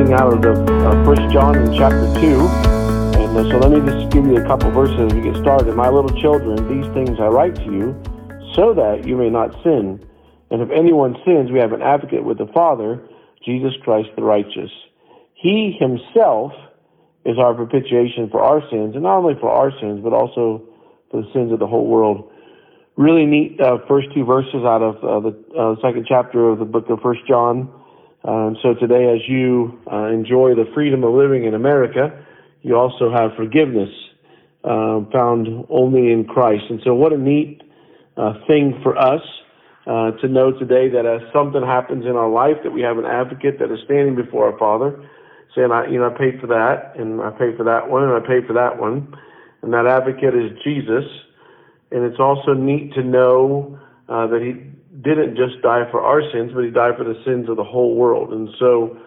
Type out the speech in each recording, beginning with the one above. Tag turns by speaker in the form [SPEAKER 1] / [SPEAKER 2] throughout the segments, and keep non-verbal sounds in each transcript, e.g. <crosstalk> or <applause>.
[SPEAKER 1] reading out of the uh, First John in chapter two, and uh, so let me just give you a couple verses as we get started. My little children, these things I write to you, so that you may not sin. And if anyone sins, we have an advocate with the Father, Jesus Christ the righteous. He himself is our propitiation for our sins, and not only for our sins, but also for the sins of the whole world. Really neat uh, first two verses out of uh, the uh, second chapter of the book of First John. Um, so today, as you uh, enjoy the freedom of living in America, you also have forgiveness uh, found only in Christ. And so, what a neat uh, thing for us uh, to know today that as something happens in our life, that we have an advocate that is standing before our Father, saying, "I, you know, I paid for that, and I paid for that one, and I paid for that one," and that advocate is Jesus. And it's also neat to know uh, that He didn't just die for our sins, but he died for the sins of the whole world. And so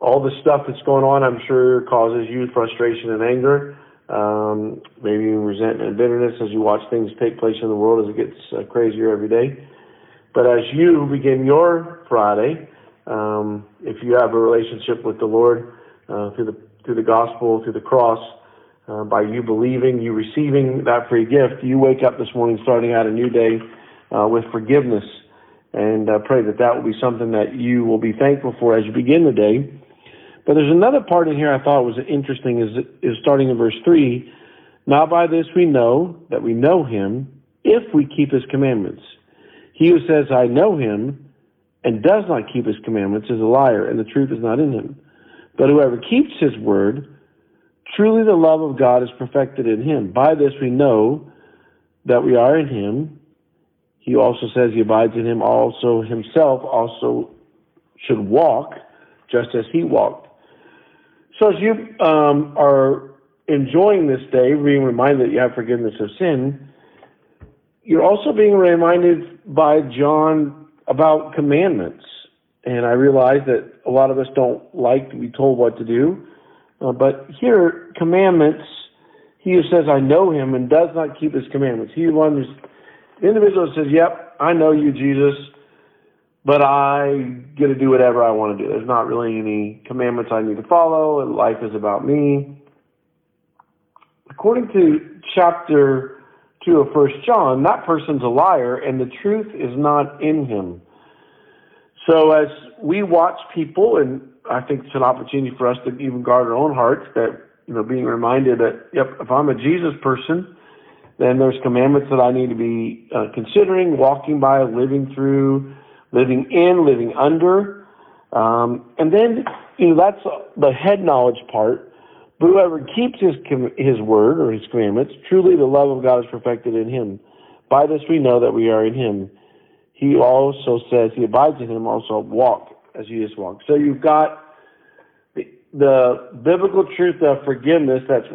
[SPEAKER 1] all the stuff that's going on, I'm sure, causes you frustration and anger, um, maybe resentment and bitterness as you watch things take place in the world as it gets uh, crazier every day. But as you begin your Friday, um, if you have a relationship with the Lord uh, through the through the gospel, through the cross, uh, by you believing, you receiving that free gift, you wake up this morning starting out a new day uh, with forgiveness and I pray that that will be something that you will be thankful for as you begin the day. But there's another part in here I thought was interesting is, is starting in verse 3. Now by this we know that we know him if we keep his commandments. He who says, I know him, and does not keep his commandments is a liar, and the truth is not in him. But whoever keeps his word, truly the love of God is perfected in him. By this we know that we are in him. He also says he abides in him also himself also should walk just as he walked. So as you um, are enjoying this day, being reminded that you have forgiveness of sin, you're also being reminded by John about commandments. And I realize that a lot of us don't like to be told what to do. Uh, but here, commandments, he who says, I know him and does not keep his commandments. He who the individual says, Yep, I know you, Jesus, but I get to do whatever I want to do. There's not really any commandments I need to follow, and life is about me. According to chapter 2 of First John, that person's a liar, and the truth is not in him. So as we watch people, and I think it's an opportunity for us to even guard our own hearts, that, you know, being reminded that, yep, if I'm a Jesus person, then there's commandments that I need to be uh, considering, walking by, living through, living in, living under. Um, and then, you know, that's the head knowledge part. But whoever keeps his, his word or his commandments, truly the love of God is perfected in him. By this we know that we are in him. He also says he abides in him, also walk as he has walked. So you've got the, biblical truth of forgiveness that's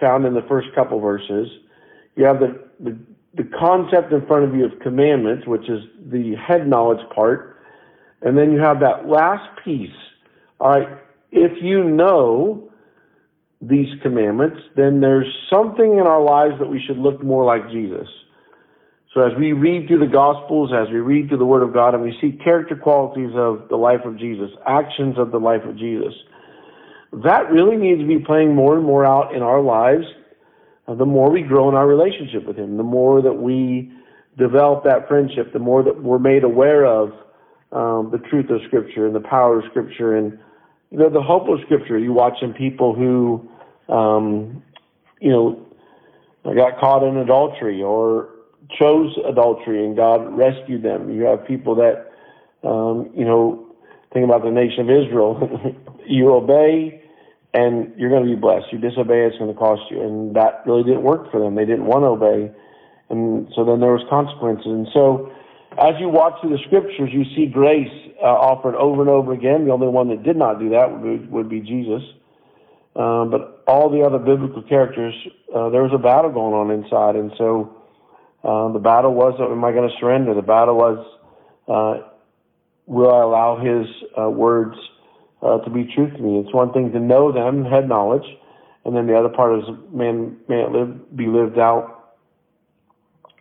[SPEAKER 1] found in the first couple verses you have the, the, the concept in front of you of commandments, which is the head knowledge part. And then you have that last piece. All right, if you know these commandments, then there's something in our lives that we should look more like Jesus. So as we read through the Gospels, as we read through the Word of God, and we see character qualities of the life of Jesus, actions of the life of Jesus, that really needs to be playing more and more out in our lives the more we grow in our relationship with Him, the more that we develop that friendship, the more that we're made aware of um, the truth of Scripture and the power of Scripture and you know the hope of Scripture. You watch some people who, um, you know, got caught in adultery or chose adultery and God rescued them. You have people that, um, you know, think about the nation of Israel. <laughs> you obey and you're going to be blessed. You disobey, it's going to cost you. And that really didn't work for them. They didn't want to obey. And so then there was consequences. And so as you watch through the scriptures, you see grace uh, offered over and over again. The only one that did not do that would be, would be Jesus. Um, but all the other biblical characters, uh, there was a battle going on inside. And so uh, the battle was, am I going to surrender? The battle was, uh, will I allow his uh, words uh, to be true to me. It's one thing to know them, head knowledge, and then the other part is man may it live be lived out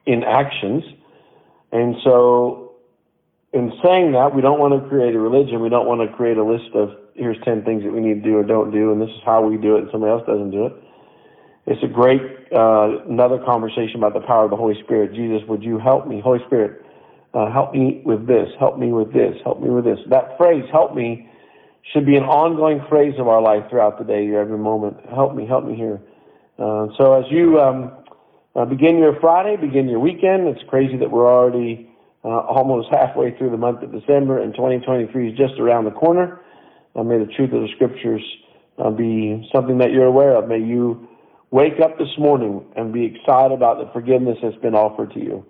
[SPEAKER 1] in actions. And so, in saying that, we don't want to create a religion. We don't want to create a list of here's 10 things that we need to do or don't do, and this is how we do it, and somebody else doesn't do it. It's a great, uh, another conversation about the power of the Holy Spirit. Jesus, would you help me? Holy Spirit, uh, help me with this, help me with this, help me with this. That phrase, help me, should be an ongoing phrase of our life throughout the day, every moment. Help me, help me here. Uh, so as you um, uh, begin your Friday, begin your weekend, it's crazy that we're already uh, almost <laughs> halfway through the month of December, and 2023 is just around the corner. Uh, may the truth of the scriptures uh, be something that you're aware of. May you wake up this morning and be excited about the forgiveness that's been offered to you.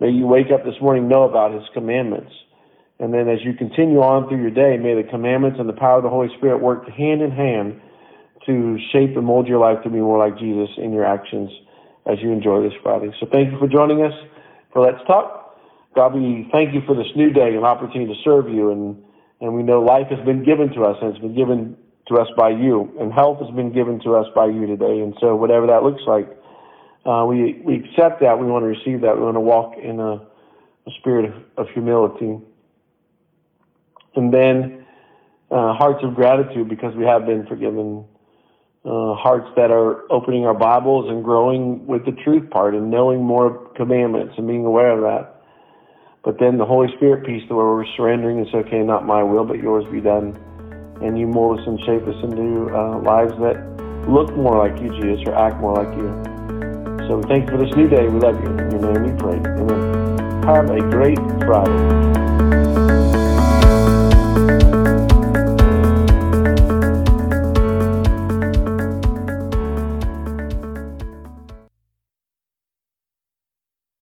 [SPEAKER 1] May you wake up this morning know about His commandments. And then as you continue on through your day, may the commandments and the power of the Holy Spirit work hand in hand to shape and mold your life to be more like Jesus in your actions as you enjoy this Friday. So thank you for joining us for Let's Talk. God, we thank you for this new day and opportunity to serve you. And, and we know life has been given to us and it's been given to us by you. And health has been given to us by you today. And so whatever that looks like, uh, we, we accept that. We want to receive that. We want to walk in a, a spirit of, of humility and then uh, hearts of gratitude because we have been forgiven. Uh, hearts that are opening our Bibles and growing with the truth part and knowing more commandments and being aware of that. But then the Holy Spirit piece, where we're surrendering, and say, okay, not my will, but yours be done. And you mold us and shape us into uh, lives that look more like you, Jesus, or act more like you. So thank you for this new day. We love you. In your name we pray. Amen. Have a great Friday.